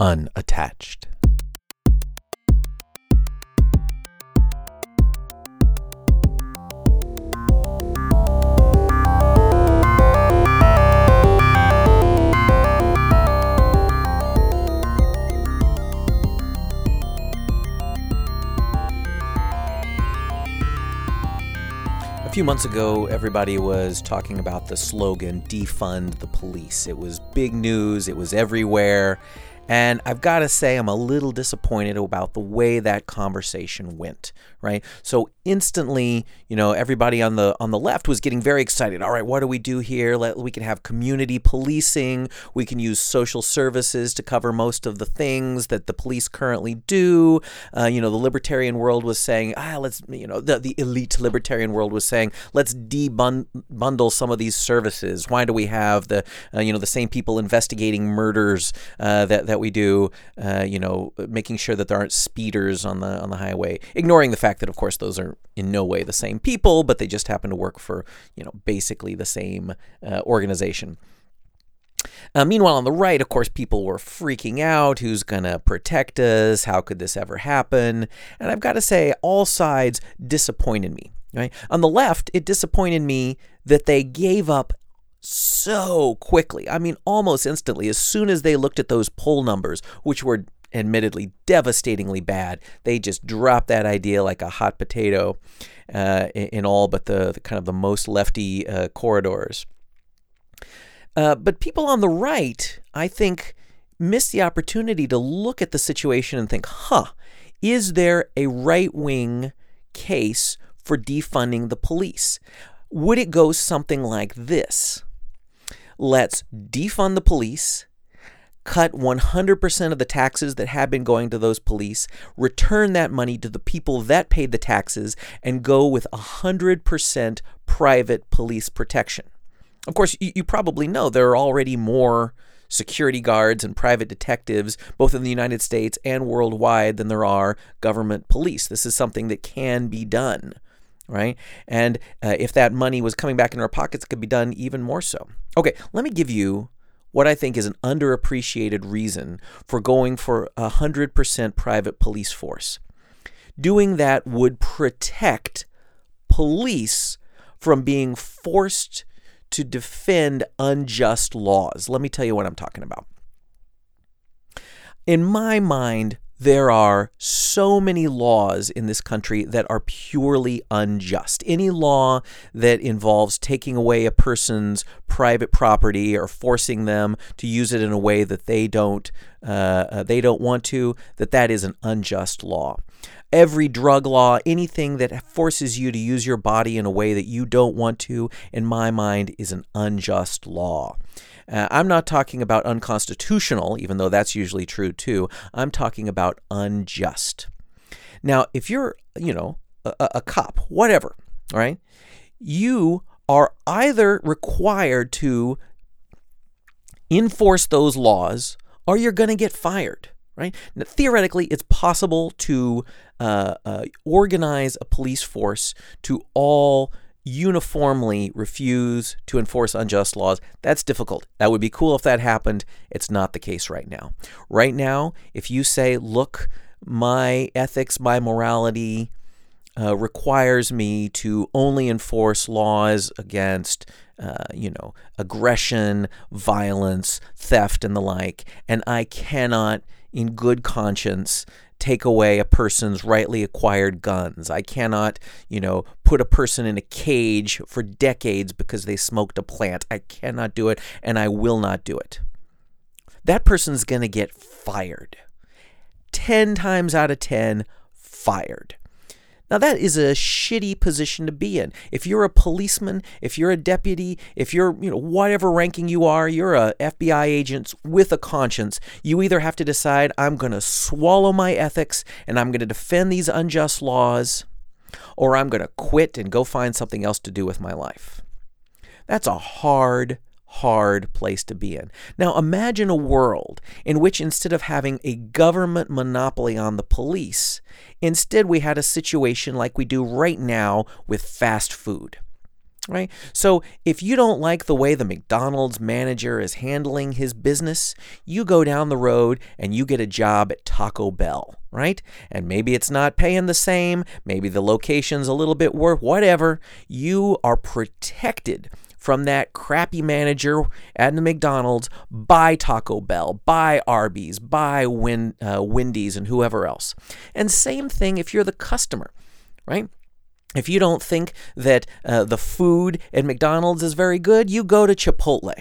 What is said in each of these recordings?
unattached. A few months ago, everybody was talking about the slogan defund the police. It was big news, it was everywhere. And I've got to say, I'm a little disappointed about the way that conversation went, right? So instantly, you know, everybody on the on the left was getting very excited. All right, what do we do here? Let, we can have community policing. We can use social services to cover most of the things that the police currently do. Uh, you know, the libertarian world was saying, ah, let's, you know, the, the elite libertarian world was saying, let's debundle some of these services. Why do we have the, uh, you know, the same people investigating murders uh, that that we do? Uh, you know, making sure that there aren't speeders on the on the highway, ignoring the fact that, of course, those are in no way the same people, but they just happen to work for, you know, basically the same uh, organization. Uh, meanwhile, on the right, of course, people were freaking out. Who's going to protect us? How could this ever happen? And I've got to say, all sides disappointed me. Right? On the left, it disappointed me that they gave up so quickly. I mean, almost instantly. As soon as they looked at those poll numbers, which were admittedly devastatingly bad, they just dropped that idea like a hot potato uh, in all but the, the, kind of the most lefty uh, corridors. Uh, but people on the right, I think, miss the opportunity to look at the situation and think, huh, is there a right wing case for defunding the police? Would it go something like this? Let's defund the police, cut 100% of the taxes that have been going to those police, return that money to the people that paid the taxes, and go with 100% private police protection. Of course, you, you probably know there are already more security guards and private detectives, both in the United States and worldwide, than there are government police. This is something that can be done, right? And uh, if that money was coming back in our pockets, it could be done even more so. Okay, let me give you what I think is an underappreciated reason for going for a 100% private police force. Doing that would protect police from being forced to defend unjust laws. Let me tell you what I'm talking about. In my mind, there are so many laws in this country that are purely unjust. Any law that involves taking away a person's private property or forcing them to use it in a way that they don't uh, uh they don't want to, that that is an unjust law every drug law, anything that forces you to use your body in a way that you don't want to, in my mind, is an unjust law. Uh, I'm not talking about unconstitutional, even though that's usually true too. I'm talking about unjust. Now, if you're, you know, a, a cop, whatever, right, you are either required to enforce those laws or you're going to get fired right? Now, theoretically, it's possible to uh, uh, organize a police force to all uniformly refuse to enforce unjust laws. That's difficult. That would be cool if that happened. It's not the case right now. Right now, if you say, look, my ethics, my morality uh, requires me to only enforce laws against uh, you know, aggression, violence, theft, and the like, and I cannot in good conscience take away a person's rightly acquired guns. I cannot, you know, put a person in a cage for decades because they smoked a plant. I cannot do it and I will not do it. That person's going to get fired. 10 times out of 10, fired. Now, that is a shitty position to be in. If you're a policeman, if you're a deputy, if you're, you know, whatever ranking you are, you're a FBI agent with a conscience, you either have to decide, I'm going to swallow my ethics and I'm going to defend these unjust laws, or I'm going to quit and go find something else to do with my life. That's a hard hard place to be in. Now, imagine a world in which instead of having a government monopoly on the police, instead we had a situation like we do right now with fast food. right? So if you don't like the way the McDonald's manager is handling his business, you go down the road and you get a job at Taco Bell, right? And maybe it's not paying the same, maybe the location's a little bit worse, whatever. You are protected from that crappy manager at the McDonald's by Taco Bell, by Arby's, by Win, uh, Wendy's, and whoever else. And same thing if you're the customer, right? If you don't think that uh, the food at McDonald's is very good, you go to Chipotle.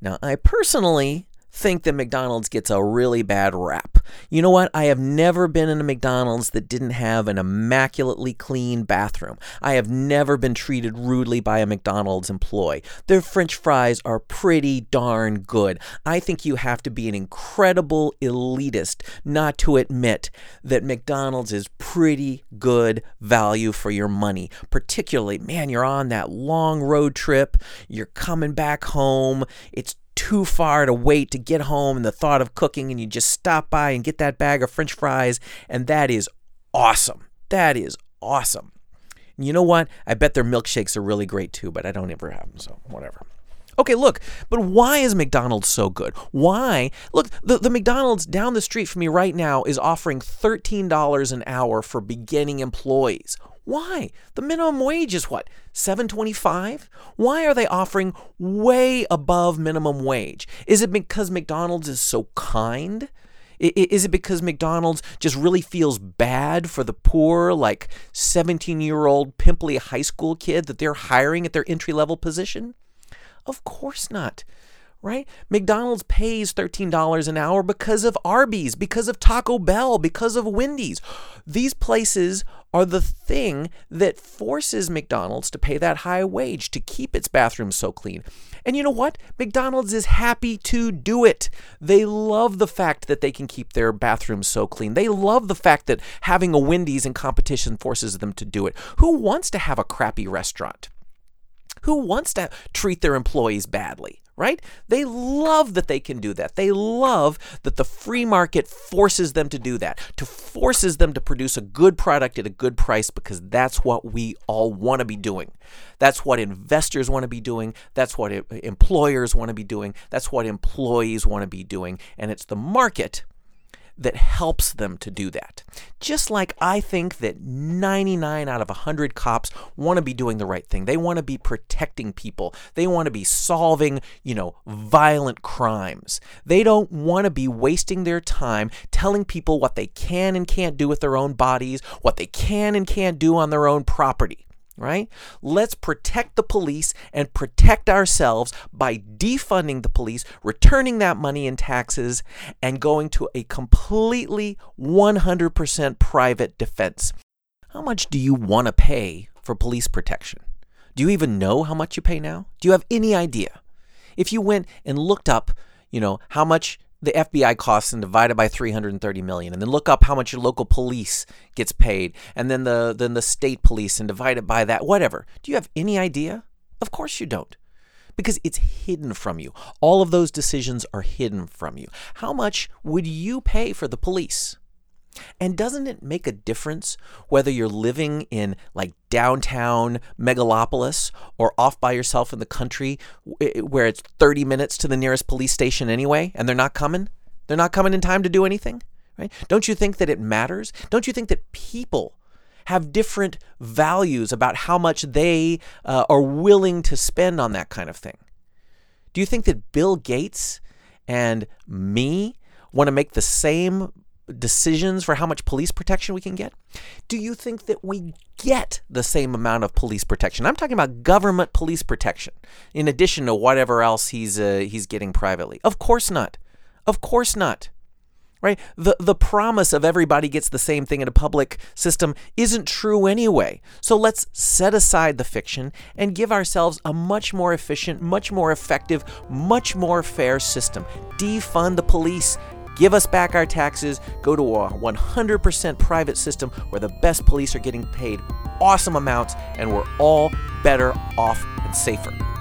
Now, I personally think that McDonald's gets a really bad rap. You know what? I have never been in a McDonald's that didn't have an immaculately clean bathroom. I have never been treated rudely by a McDonald's employee. Their french fries are pretty darn good. I think you have to be an incredible elitist not to admit that McDonald's is pretty good value for your money. Particularly, man, you're on that long road trip, you're coming back home, it's too far to wait to get home and the thought of cooking, and you just stop by and get that bag of french fries, and that is awesome. That is awesome. And you know what? I bet their milkshakes are really great too, but I don't ever have them, so whatever. Okay, look, but why is McDonald's so good? Why? Look, the, the McDonald's down the street from me right now is offering $13 an hour for beginning employees. Why? The minimum wage is what? 725? Why are they offering way above minimum wage? Is it because McDonald's is so kind? Is it because McDonald's just really feels bad for the poor, like 17 year old pimply high school kid that they're hiring at their entry level position? Of course not right? McDonald's pays $13 an hour because of Arby's, because of Taco Bell, because of Wendy's. These places are the thing that forces McDonald's to pay that high wage to keep its bathrooms so clean. And you know what? McDonald's is happy to do it. They love the fact that they can keep their bathrooms so clean. They love the fact that having a Wendy's in competition forces them to do it. Who wants to have a crappy restaurant? Who wants to treat their employees badly? Right? They love that they can do that. They love that the free market forces them to do that, to forces them to produce a good product at a good price because that's what we all want to be doing. That's what investors want to be doing. That's what uh, employers want to be doing. That's what employees want to be doing. And it's the market that helps them to do that. Just like I think that 99 out of 100 cops want to be doing the right thing. They want to be protecting people. They want to be solving, you know, violent crimes. They don't want to be wasting their time telling people what they can and can't do with their own bodies, what they can and can't do on their own property right? Let's protect the police and protect ourselves by defunding the police, returning that money in taxes, and going to a completely 100% private defense. How much do you want to pay for police protection? Do you even know how much you pay now? Do you have any idea? If you went and looked up, you know, how much the FBI costs and divide it by 330 million and then look up how much your local police gets paid and then the then the state police and divide it by that whatever. Do you have any idea? Of course you don't because it's hidden from you. All of those decisions are hidden from you. How much would you pay for the police and doesn't it make a difference whether you're living in like downtown megalopolis or off by yourself in the country where it's 30 minutes to the nearest police station anyway and they're not coming? They're not coming in time to do anything, right? Don't you think that it matters? Don't you think that people have different values about how much they uh, are willing to spend on that kind of thing? Do you think that Bill Gates and me want to make the same decisions for how much police protection we can get? Do you think that we get the same amount of police protection? I'm talking about government police protection in addition to whatever else he's uh, he's getting privately. Of course not. Of course not. Right? The the promise of everybody gets the same thing in a public system isn't true anyway. So let's set aside the fiction and give ourselves a much more efficient, much more effective, much more fair system. Defund the police give us back our taxes, go to a 100% private system where the best police are getting paid awesome amounts and we're all better off and safer.